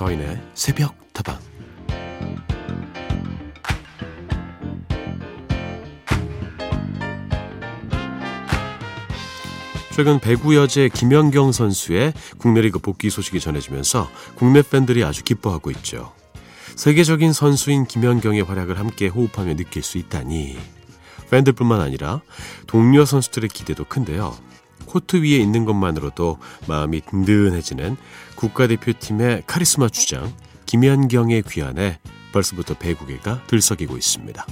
서인의 새벽 다방 최근 배구 여제 김연경 선수의 국내 리그 복귀 소식이 전해지면서 국내 팬들이 아주 기뻐하고 있죠. 세계적인 선수인 김연경의 활약을 함께 호흡하며 느낄 수 있다니 팬들뿐만 아니라 동료 선수들의 기대도 큰데요. 코트 위에 있는 것만으로도 마음이 든든해지는 국가대표팀의 카리스마 주장 김연경의 귀환에 벌써부터 배구계가 들썩이고 있습니다.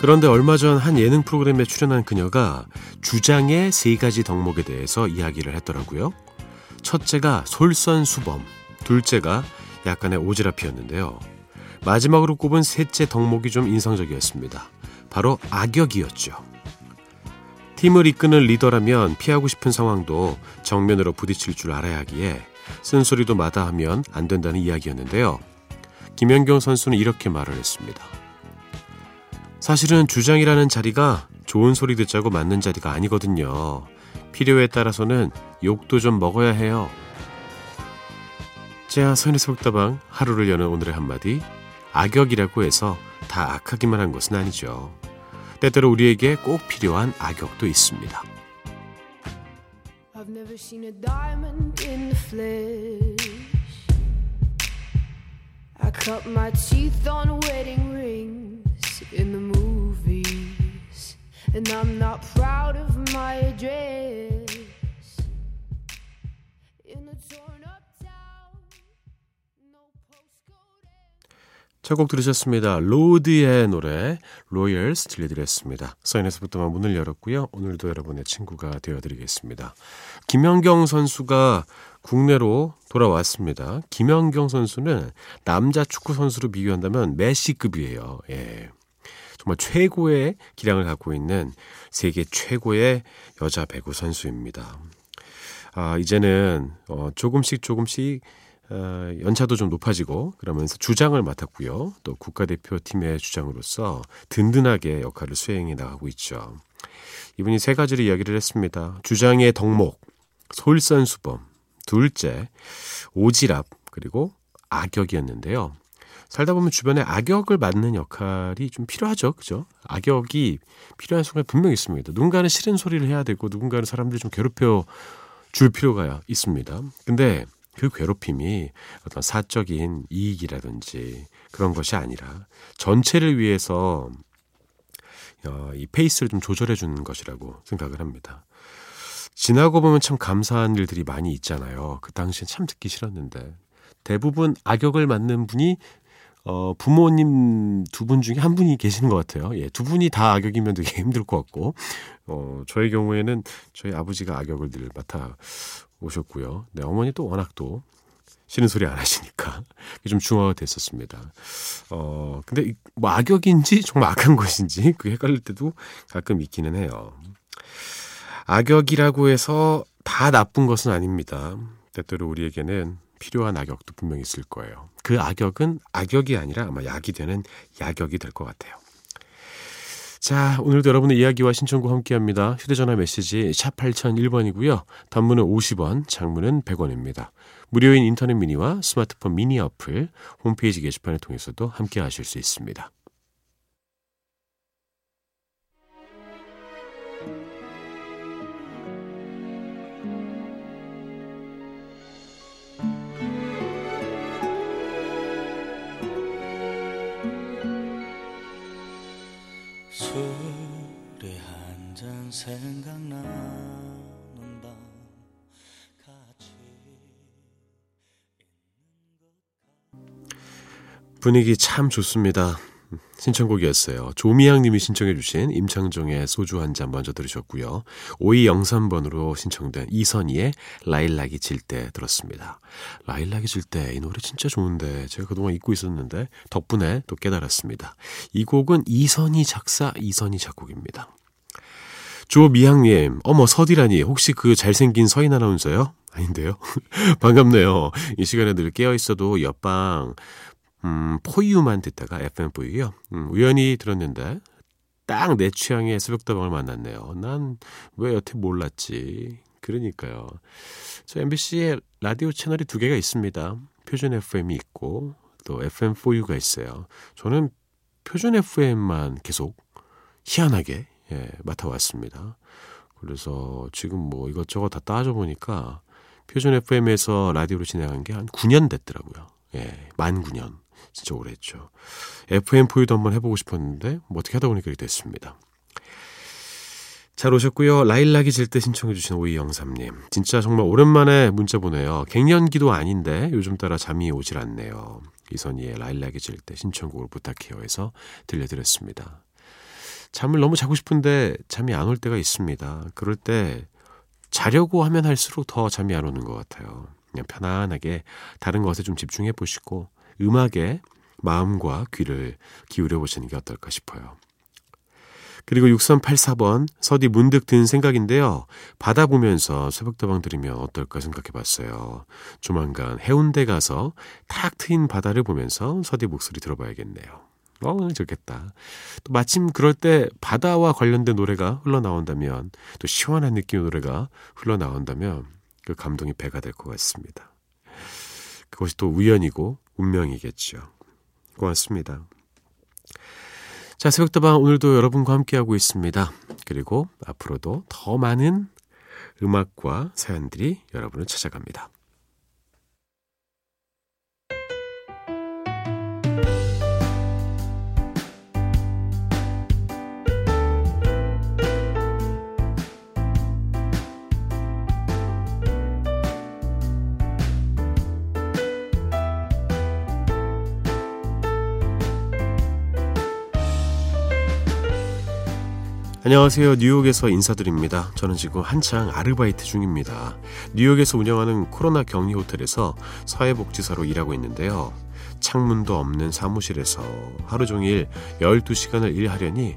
그런데 얼마 전 한 예능 프로그램에 출연한 그녀가 주장의 세 가지 덕목에 대해서 이야기를 했더라고요. 첫째가 솔선수범, 둘째가 약간의 오지랖이었는데요. 마지막으로 꼽은 셋째 덕목이 좀 인상적이었습니다. 바로 악역이었죠. 팀을 이끄는 리더라면 피하고 싶은 상황도 정면으로 부딪힐 줄 알아야 하기에 쓴소리도 마다하면 안 된다는 이야기였는데요. 김연경 선수는 이렇게 말을 했습니다. 사실은 주장이라는 자리가 좋은 소리 듣자고 맞는 자리가 아니거든요. 필요에 따라서는 욕도 좀 먹어야 해요. 자, 선의 속다방 하루를 여는 오늘의 한마디. 악역이라고 해서 다 악하기만 한 것은 아니죠. 때때로 우리에게 꼭 필요한 악역도 있습니다. I've never seen a diamond in the flesh. I cut my teeth on wedding rings. in the movies, and I'm not proud of my address. In a torn up town, no postcode. 첫곡 들으셨습니다. 로드의 노래 Royals 들려드렸습니다. 서인의 새벽다방 문을 열었고요. 오늘도 여러분의 친구가 되어드리겠습니다. 김연경 선수가 국내로 돌아왔습니다. 김연경 선수는 남자 축구 선수로 비교한다면 메시급이에요. 예. 정말 최고의 기량을 갖고 있는 세계 최고의 여자 배구 선수입니다. 아, 이제는 어, 조금씩 조금씩 어, 연차도 좀 높아지고 그러면서 주장을 맡았고요. 또 국가대표팀의 주장으로서 든든하게 역할을 수행해 나가고 있죠. 이분이 세 가지를 이야기를 했습니다. 주장의 덕목, 솔선수범, 둘째, 오지랖, 그리고 악역이었는데요. 살다 보면 주변에 악역을 맡는 역할이 좀 필요하죠. 그죠? 악역이 필요한 순간이 분명히 있습니다. 누군가는 싫은 소리를 해야 되고 누군가는 사람들이 좀 괴롭혀 줄 필요가 있습니다. 근데 그 괴롭힘이 어떤 사적인 이익이라든지 그런 것이 아니라 전체를 위해서 어, 이 페이스를 좀 조절해 주는 것이라고 생각을 합니다. 지나고 보면 참 감사한 일들이 많이 있잖아요. 그 당시엔 참 듣기 싫었는데 대부분 악역을 맡는 분이 어, 부모님 두 분 중에 한 분이 계시는 것 같아요. 예, 두 분이 다 악역이면 되게 힘들 것 같고, 어, 저의 경우에는 저희 아버지가 악역을 늘 맡아 오셨고요. 네, 어머니 또 워낙 또 싫은 소리 안 하시니까 좀 중화가 됐었습니다. 어, 근데 뭐 악역인지 정말 악한 것인지 그 헷갈릴 때도 가끔 있기는 해요. 악역이라고 해서 다 나쁜 것은 아닙니다. 때때로 우리에게는 필요한 악역도 분명히 있을 거예요. 그 악역은 악역이 아니라 아마 약이 되는 약역이 될 것 같아요. 자, 오늘도 여러분의 이야기와 신청과 함께 합니다. 휴대전화 메시지 샵 8001번이고요. 단문은 50원, 장문은 100원입니다. 무료인 인터넷 미니와 스마트폰 미니 어플, 홈페이지 게시판을 통해서도 함께 하실 수 있습니다. 생각나는 밤 분위기 참 좋습니다. 신청곡이었어요. 조미양 님이 신청해 주신 임창정의 소주 한 잔 먼저 들으셨고요. 5203번으로 신청된 이선희의 라일락이 질 때 들었습니다. 라일락이 질 때 이 노래 진짜 좋은데 제가 그동안 잊고 있었는데 덕분에 또 깨달았습니다. 이 곡은 이선희 작사, 이선희 작곡입니다. 조미향님, 어머, 서디라니, 혹시 그 잘생긴 서인 아나운서요? 아닌데요? 반갑네요. 이 시간에 늘 깨어 있어도 옆방 음, 포유만 듣다가 FM 포유요. 음, 우연히 들었는데 딱 내 취향의 새벽다방을 만났네요. 난 왜 여태 몰랐지? 그러니까요. 저 MBC에 라디오 채널이 두 개가 있습니다. 표준 FM이 있고 또 FM4U가 있어요. 저는 표준 FM만 계속 희한하게 예, 맡아왔습니다. 그래서 지금 뭐 이것저것 다 따져보니까 표준 FM에서 라디오로 진행한 게 한 9년 됐더라고요. 예, 만 9년. 진짜 오래 했죠. FM4U도 한번 해보고 싶었는데 뭐 어떻게 하다 보니까 이렇게 됐습니다. 잘 오셨고요. 라일락이 질 때 신청해주신 오이영삼님. 진짜 정말 오랜만에 문자 보내요. 갱년기도 아닌데 요즘 따라 잠이 오질 않네요. 이선희의 라일락이 질 때 신청곡을 부탁해요 해서 들려드렸습니다. 잠을 너무 자고 싶은데 잠이 안 올 때가 있습니다. 그럴 때 자려고 하면 할수록 더 잠이 안 오는 것 같아요. 그냥 편안하게 다른 것에 좀 집중해 보시고 음악에 마음과 귀를 기울여 보시는 게 어떨까 싶어요. 그리고 6384번 서디 문득 든 생각인데요. 바다 보면서 새벽다방 들으면 어떨까 생각해 봤어요. 조만간 해운대 가서 탁 트인 바다를 보면서 서디 목소리 들어봐야겠네요. 어, 좋겠다. 또 마침 그럴 때 바다와 관련된 노래가 흘러나온다면 또 시원한 느낌의 노래가 흘러나온다면 그 감동이 배가 될 것 같습니다. 그것이 또 우연이고 운명이겠죠. 고맙습니다. 자, 새벽다방 오늘도 여러분과 함께하고 있습니다. 그리고 앞으로도 더 많은 음악과 사연들이 여러분을 찾아갑니다. 안녕하세요. 뉴욕에서 인사드립니다. 저는 지금 한창 아르바이트 중입니다. 뉴욕에서 운영하는 코로나 격리 호텔에서 사회복지사로 일하고 있는데요. 창문도 없는 사무실에서 하루 종일 12시간을 일하려니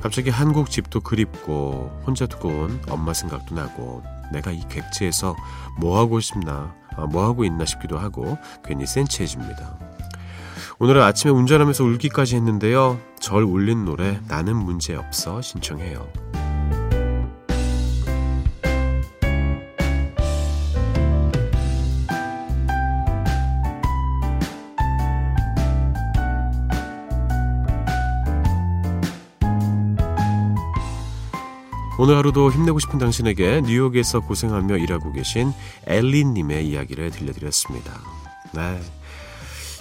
갑자기 한국 집도 그립고 혼자 두고 온 엄마 생각도 나고 내가 이 객지에서 뭐 하고 싶나, 아, 뭐 하고 있나 싶기도 하고 괜히 센치해집니다. 오늘은 아침에 운전하면서 울기까지 했는데요. 절 울린 노래 나는 문제 없어 신청해요. 오늘 하루도 힘내고 싶은 당신에게 뉴욕에서 고생하며 일하고 계신 엘리님의 이야기를 들려드렸습니다. 네.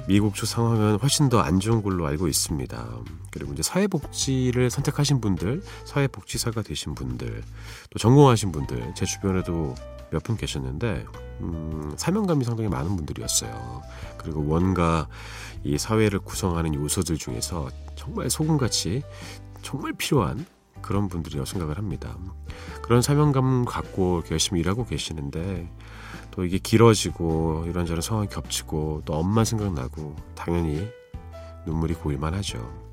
미국 쪽 상황은 훨씬 더 안 좋은 걸로 알고 있습니다. 그리고 이제 사회복지를 선택하신 분들, 사회복지사가 되신 분들, 또 전공하신 분들, 제 주변에도 몇 분 계셨는데, 음, 사명감이 상당히 많은 분들이었어요. 그리고 뭔가 이 사회를 구성하는 요소들 중에서 정말 소금같이 정말 필요한 그런 분들이라고 생각을 합니다. 그런 사명감 갖고 열심히 일하고 계시는데, 또 이게 길어지고 이런저런 상황이 겹치고 또 엄마 생각나고 당연히 눈물이 고일만 하죠.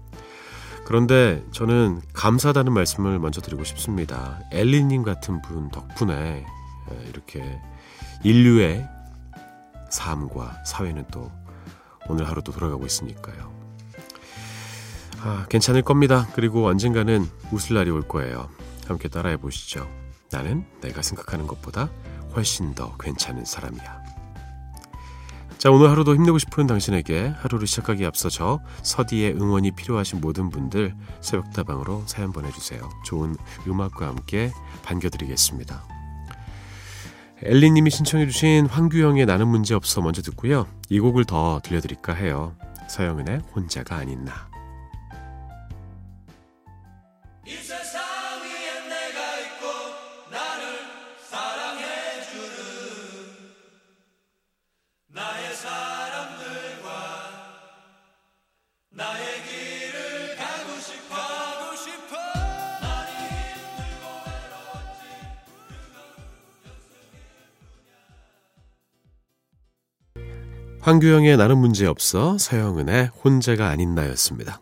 그런데 저는 감사하다는 말씀을 먼저 드리고 싶습니다. 엘리님 같은 분 덕분에 이렇게 인류의 삶과 사회는 또 오늘 하루도 돌아가고 있으니까요. 아, 괜찮을 겁니다. 그리고 언젠가는 웃을 날이 올 거예요. 함께 따라해 보시죠. 나는 내가 생각하는 것보다 훨씬 더 괜찮은 사람이야. 자, 오늘 하루도 힘내고 싶은 당신에게 하루를 시작하기 앞서 저 서디의 응원이 필요하신 모든 분들 새벽다방으로 사연 보내주세요. 좋은 음악과 함께 반겨드리겠습니다. 엘리님이 신청해주신 황규영의 나는 문제 없어 먼저 듣고요. 이 곡을 더 들려드릴까 해요. 서영은의 혼자가 아닌 나. 황규영의 나는 문제없어 서영은의 혼자가 아닌 나였습니다.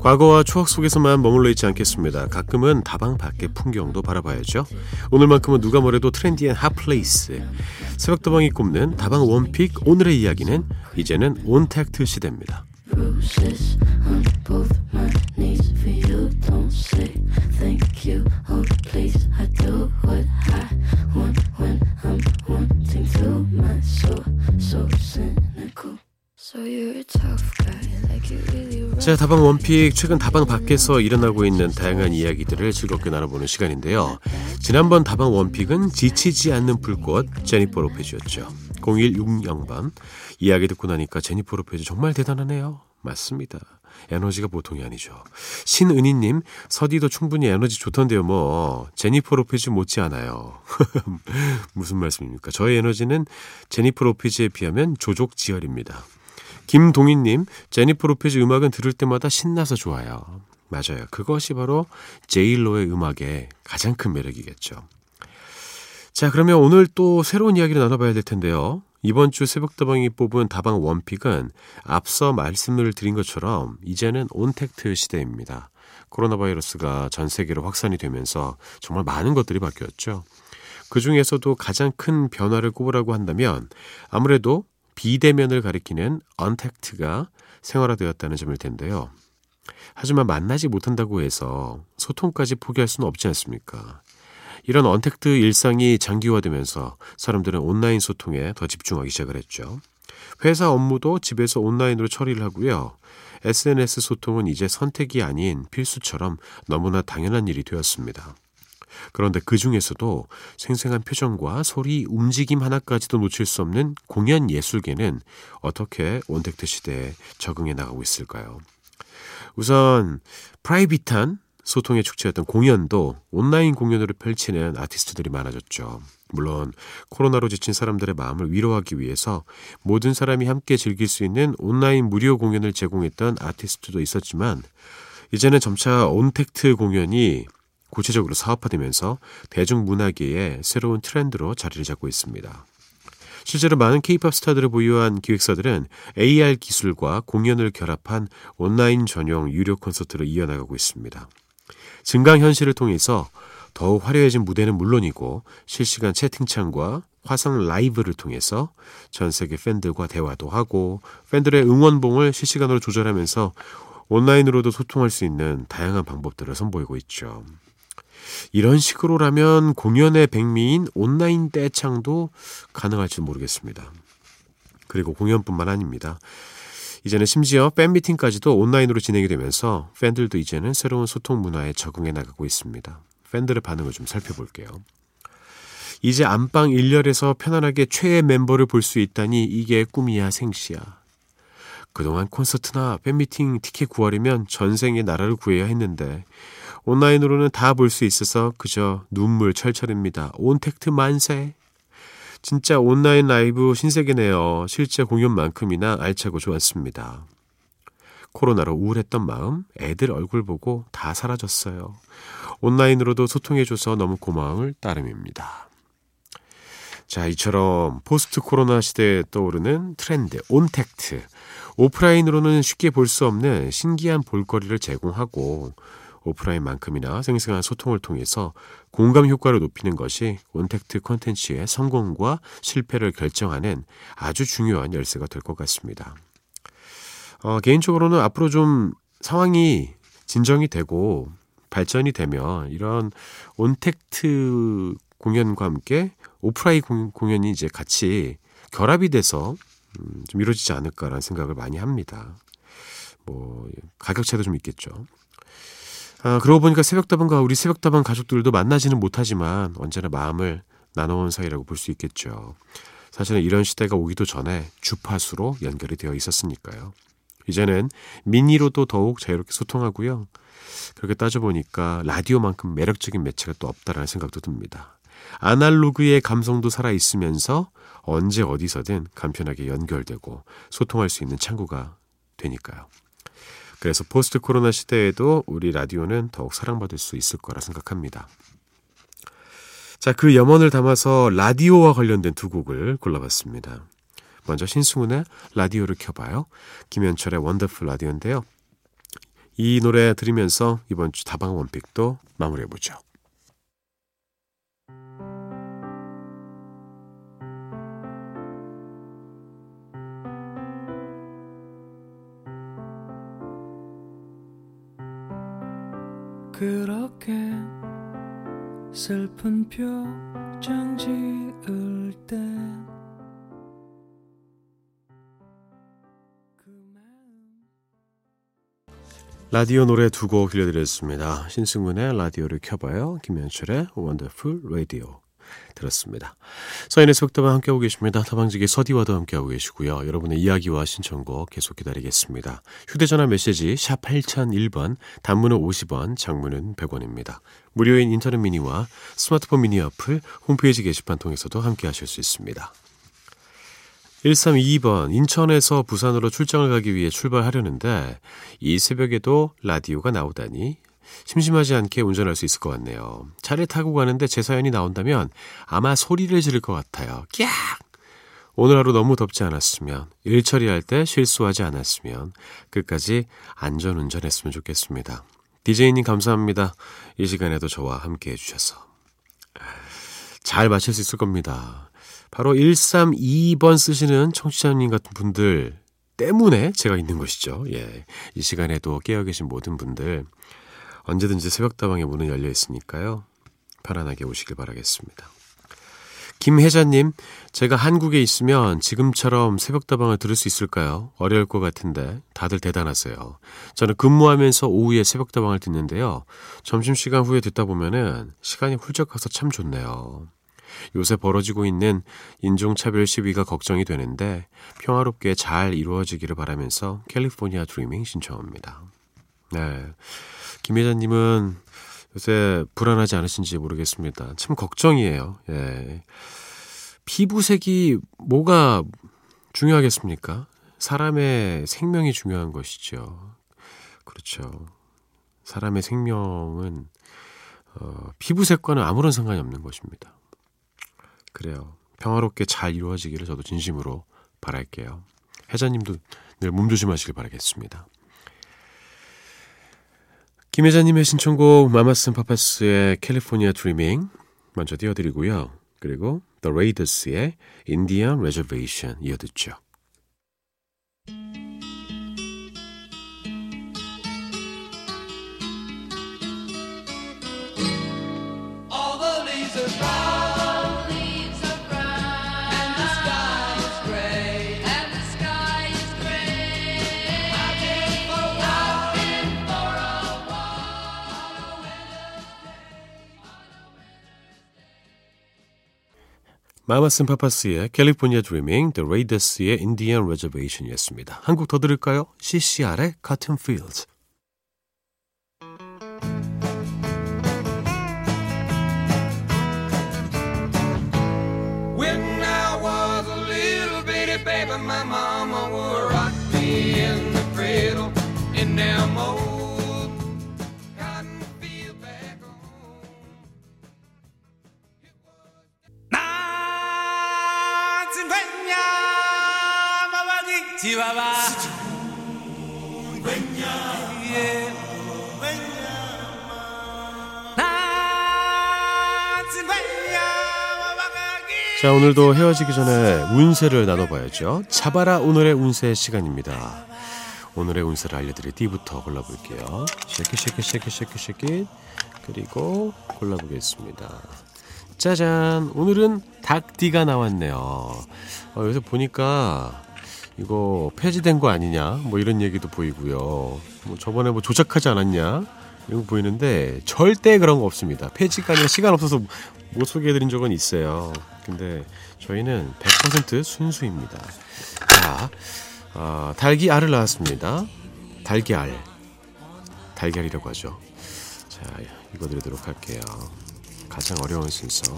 과거와 추억 속에서만 머물러 있지 않겠습니다. 가끔은 다방 밖의 풍경도 바라봐야죠. 오늘만큼은 누가 뭐래도 trendy한 hot place. 새벽다방이 꼽는 다방 one pick 오늘의 이야기는 이제는 온택트 시대입니다. 자, 다방 one pick 최근 다방 밖에서 일어나고 있는 다양한 이야기들을 즐겁게 나눠보는 시간인데요. 지난번 다방 one pick은 지치지 않는 불꽃 제니퍼 로페즈였죠. 0160번 이야기 듣고 나니까 제니퍼 로페즈 정말 대단하네요. 맞습니다. 에너지가 보통이 아니죠. 신은희님, 서디도 충분히 에너지 좋던데요, 뭐. 제니퍼 로페즈 못지않아요. 무슨 말씀입니까? 저의 에너지는 제니퍼 로페즈에 비하면 조족지혈입니다. 김동희님, 제니퍼 로페즈 음악은 들을 때마다 신나서 좋아요. 맞아요. 그것이 바로 제일로의 음악의 가장 큰 매력이겠죠. 자, 그러면 오늘 또 새로운 이야기를 나눠봐야 될 텐데요. 이번 주 새벽다방이 뽑은 다방 원픽은 앞서 말씀을 드린 것처럼 이제는 온택트 시대입니다. 코로나 바이러스가 전 세계로 확산이 되면서 정말 많은 것들이 바뀌었죠. 그 중에서도 가장 큰 변화를 꼽으라고 한다면 아무래도 비대면을 가리키는 언택트가 생활화되었다는 점일 텐데요. 하지만 만나지 못한다고 해서 소통까지 포기할 수는 없지 않습니까? 이런 언택트 일상이 장기화되면서 사람들은 온라인 소통에 더 집중하기 시작을 했죠. 회사 업무도 집에서 온라인으로 처리를 하고요. SNS 소통은 이제 선택이 아닌 필수처럼 너무나 당연한 일이 되었습니다. 그런데 그 중에서도 생생한 표정과 소리, 움직임 하나까지도 놓칠 수 없는 공연 예술계는 어떻게 온택트 시대에 적응해 나가고 있을까요? 우선 private한 소통의 축제였던 공연도 온라인 공연으로 펼치는 아티스트들이 많아졌죠. 물론 코로나로 지친 사람들의 마음을 위로하기 위해서 모든 사람이 함께 즐길 수 있는 온라인 무료 공연을 제공했던 아티스트도 있었지만 이제는 점차 온택트 공연이 구체적으로 사업화되면서 대중문화계의 새로운 트렌드로 자리를 잡고 있습니다. 실제로 많은 케이팝 스타들을 보유한 기획사들은 AR 기술과 공연을 결합한 온라인 전용 유료 콘서트를 이어나가고 있습니다. 증강 현실을 통해서 더욱 화려해진 무대는 물론이고 실시간 채팅창과 화상 라이브를 통해서 전 세계 팬들과 대화도 하고 팬들의 응원봉을 실시간으로 조절하면서 온라인으로도 소통할 수 있는 다양한 방법들을 선보이고 있죠. 이런 식으로라면 공연의 백미인 온라인 떼창도 가능할지 모르겠습니다. 그리고 공연뿐만 아닙니다. 이제는 심지어 팬미팅까지도 온라인으로 진행이 되면서 팬들도 이제는 새로운 소통 문화에 적응해 나가고 있습니다. 팬들의 반응을 좀 살펴볼게요. 이제 안방 1열에서 편안하게 최애 멤버를 볼 수 있다니 이게 꿈이야 생시야. 그동안 콘서트나 팬미팅 티켓 구하려면 전생에 나라를 구해야 했는데 온라인으로는 다 볼 수 있어서 그저 눈물 철철입니다. 온택트 만세. 진짜 온라인 라이브 신세계네요. 실제 공연만큼이나 알차고 좋았습니다. 코로나로 우울했던 마음, 애들 얼굴 보고 다 사라졌어요. 온라인으로도 소통해줘서 너무 고마울 따름입니다. 자, 이처럼 post 코로나 시대에 떠오르는 트렌드, 온택트. 오프라인으로는 쉽게 볼 수 없는 신기한 볼거리를 제공하고 오프라인만큼이나 생생한 소통을 통해서 공감 효과를 높이는 것이 온택트 콘텐츠의 성공과 실패를 결정하는 아주 중요한 열쇠가 될 것 같습니다. 어, 개인적으로는 앞으로 좀 상황이 진정이 되고 발전이 되면 이런 온택트 공연과 함께 오프라인 공연이 이제 같이 결합이 돼서 음, 좀 이루어지지 않을까라는 생각을 많이 합니다. 뭐 가격 차도 좀 있겠죠. 아, 그러고 보니까 새벽다방과 우리 새벽다방 가족들도 만나지는 못하지만 언제나 마음을 나눠온 사이라고 볼 수 있겠죠. 사실은 이런 시대가 오기도 전에 주파수로 연결이 되어 있었으니까요. 이제는 미니로도 더욱 자유롭게 소통하고요. 그렇게 따져보니까 라디오만큼 매력적인 매체가 또 없다라는 생각도 듭니다. 아날로그의 감성도 살아있으면서 언제 어디서든 간편하게 연결되고 소통할 수 있는 창구가 되니까요. 그래서 post 코로나 시대에도 우리 라디오는 더욱 사랑받을 수 있을 거라 생각합니다. 자, 그 염원을 담아서 라디오와 관련된 두 곡을 골라봤습니다. 먼저 신승훈의 라디오를 켜봐요. 김현철의 wonderful 라디오인데요. 이 노래 들으면서 이번 주 다방 one pick도 마무리해보죠. 그렇게 슬픈 표정 지을 때 라디오 노래 두 곡 들려드렸습니다. 신승훈의 라디오를 켜봐요. 김현철의 원더풀 라디오 들었습니다. 서인의 속담와 함께하고 계십니다. 다방지기 서디와도 함께하고 계시고요. 여러분의 이야기와 신청곡 계속 기다리겠습니다. 휴대전화 메시지 샵 8001번, 단문은 50원, 장문은 100원입니다. 무료인 인터넷 미니와 스마트폰 미니 어플, 홈페이지 게시판 통해서도 함께하실 수 있습니다. 1322번 인천에서 부산으로 출장을 가기 위해 출발하려는데 이 새벽에도 라디오가 나오다니 심심하지 않게 운전할 수 있을 것 같네요. 차를 타고 가는데 제 사연이 나온다면 아마 소리를 지를 것 같아요. 깍! 오늘 하루 너무 덥지 않았으면 일 처리할 때 실수하지 않았으면 끝까지 안전 운전했으면 좋겠습니다. DJ님 감사합니다. 이 시간에도 저와 함께 해주셔서 잘 마칠 수 있을 겁니다. 바로 132번 쓰시는 청취자님 같은 분들 때문에 제가 있는 것이죠. 예. 이 시간에도 깨어 계신 모든 분들 언제든지 새벽다방에 문은 열려 있으니까요. 편안하게 오시길 바라겠습니다. 김혜자님, 제가 한국에 있으면 지금처럼 새벽다방을 들을 수 있을까요? 어려울 것 같은데 다들 대단하세요. 저는 근무하면서 오후에 새벽다방을 듣는데요. 점심시간 후에 듣다 보면은 시간이 훌쩍 가서 참 좋네요. 요새 벌어지고 있는 인종차별 시위가 걱정이 되는데 평화롭게 잘 이루어지기를 바라면서 캘리포니아 드리밍 신청합니다. 네. 김 회장님은 요새 불안하지 않으신지 모르겠습니다. 참 걱정이에요. 예. 피부색이 뭐가 중요하겠습니까? 사람의 생명이 중요한 것이죠. 그렇죠. 사람의 생명은 어, 피부색과는 아무런 상관이 없는 것입니다. 그래요. 평화롭게 잘 이루어지기를 저도 진심으로 바랄게요. 회장님도 늘 몸조심하시길 바라겠습니다. 김혜자님의 신청곡 마마슨 파파스의 캘리포니아 드리밍 먼저 띄워드리고요. 그리고 The Raiders의 Indian Reservation 이어듣죠. 마마슨 파파스의 캘리포니아 드리밍, The Raiders의 Indian Reservation이었습니다. 한국 더 들을까요? CCR의 Cotton Fields. Rock me in the cradle in them old 자 오늘도 헤어지기 전에 운세를 나눠봐야죠. 잡아라 오늘의 운세 시간입니다. 오늘의 운세를 알려드릴 띠부터 골라볼게요. 쉐키 쉐키 쉐키 쉐키 쉐키. 그리고 골라보겠습니다. 짜잔! 오늘은 닭띠가 나왔네요. 어, 여기서 보니까 이거 폐지된 거 아니냐? 뭐 이런 얘기도 보이고요. 뭐 저번에 뭐 조작하지 않았냐? 이런 거 보이는데 절대 그런 거 없습니다. 폐지가 아니라 시간 없어서 못 소개해드린 적은 있어요. 근데 저희는 100% 순수입니다. 자, 어, 달기 알을 낳았습니다. 달기 알. 달걀이라고 하죠. 자, 이거 드리도록 할게요. 가장 어려운 순서.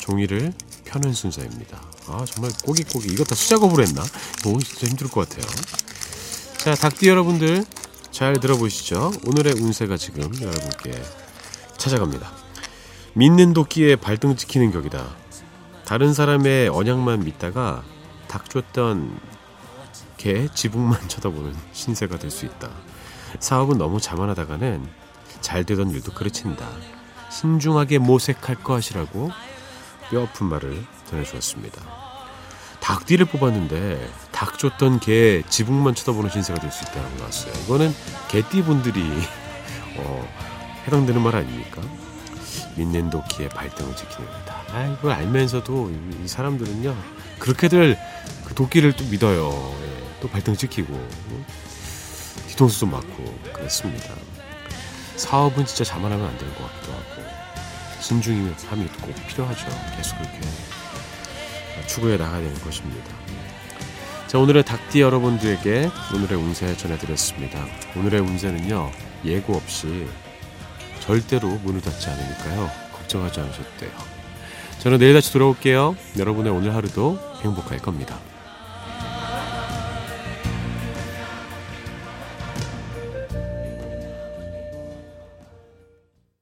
종이를 펴는 순서입니다. 아 정말 꼬기꼬기 이거 다 수작업으로 했나? 오 진짜 힘들 것 같아요. 자 닭띠 여러분들 잘 들어보시죠. 오늘의 운세가 지금 여러분께 찾아갑니다. 믿는 도끼에 발등 찍히는 격이다. 다른 사람의 언양만 믿다가 닭 줬던 개 지붕만 쳐다보는 신세가 될 수 있다. 사업은 너무 자만하다가는 잘 되던 일도 그르친다. 신중하게 모색할 것이라고 뼈아픈 말을 전해주었습니다. 닭띠를 뽑았는데 닭 쫓던 개 지붕만 쳐다보는 신세가 될 수 있다고 나왔어요. 이거는 개띠 분들이 어, 해당되는 말 아닙니까? 도끼의 발등을 지키는다. 아, 이걸 알면서도 이, 사람들은요 그렇게들 그 도끼를 또 믿어요. 예, 또 발등 지키고 뒤통수도 맞고 그랬습니다. 사업은 진짜 자만하면 안 되는 것 같기도 하고 신중함이 꼭 필요하죠. 계속 그렇게 추구해 나가야 되는 것입니다. 자 오늘의 닭띠 여러분들에게 오늘의 운세 전해드렸습니다. 오늘의 운세는요 예고 없이 절대로 문을 닫지 않으니까요 걱정하지 않으셔도 돼요. 저는 내일 다시 돌아올게요. 여러분의 오늘 하루도 행복할 겁니다.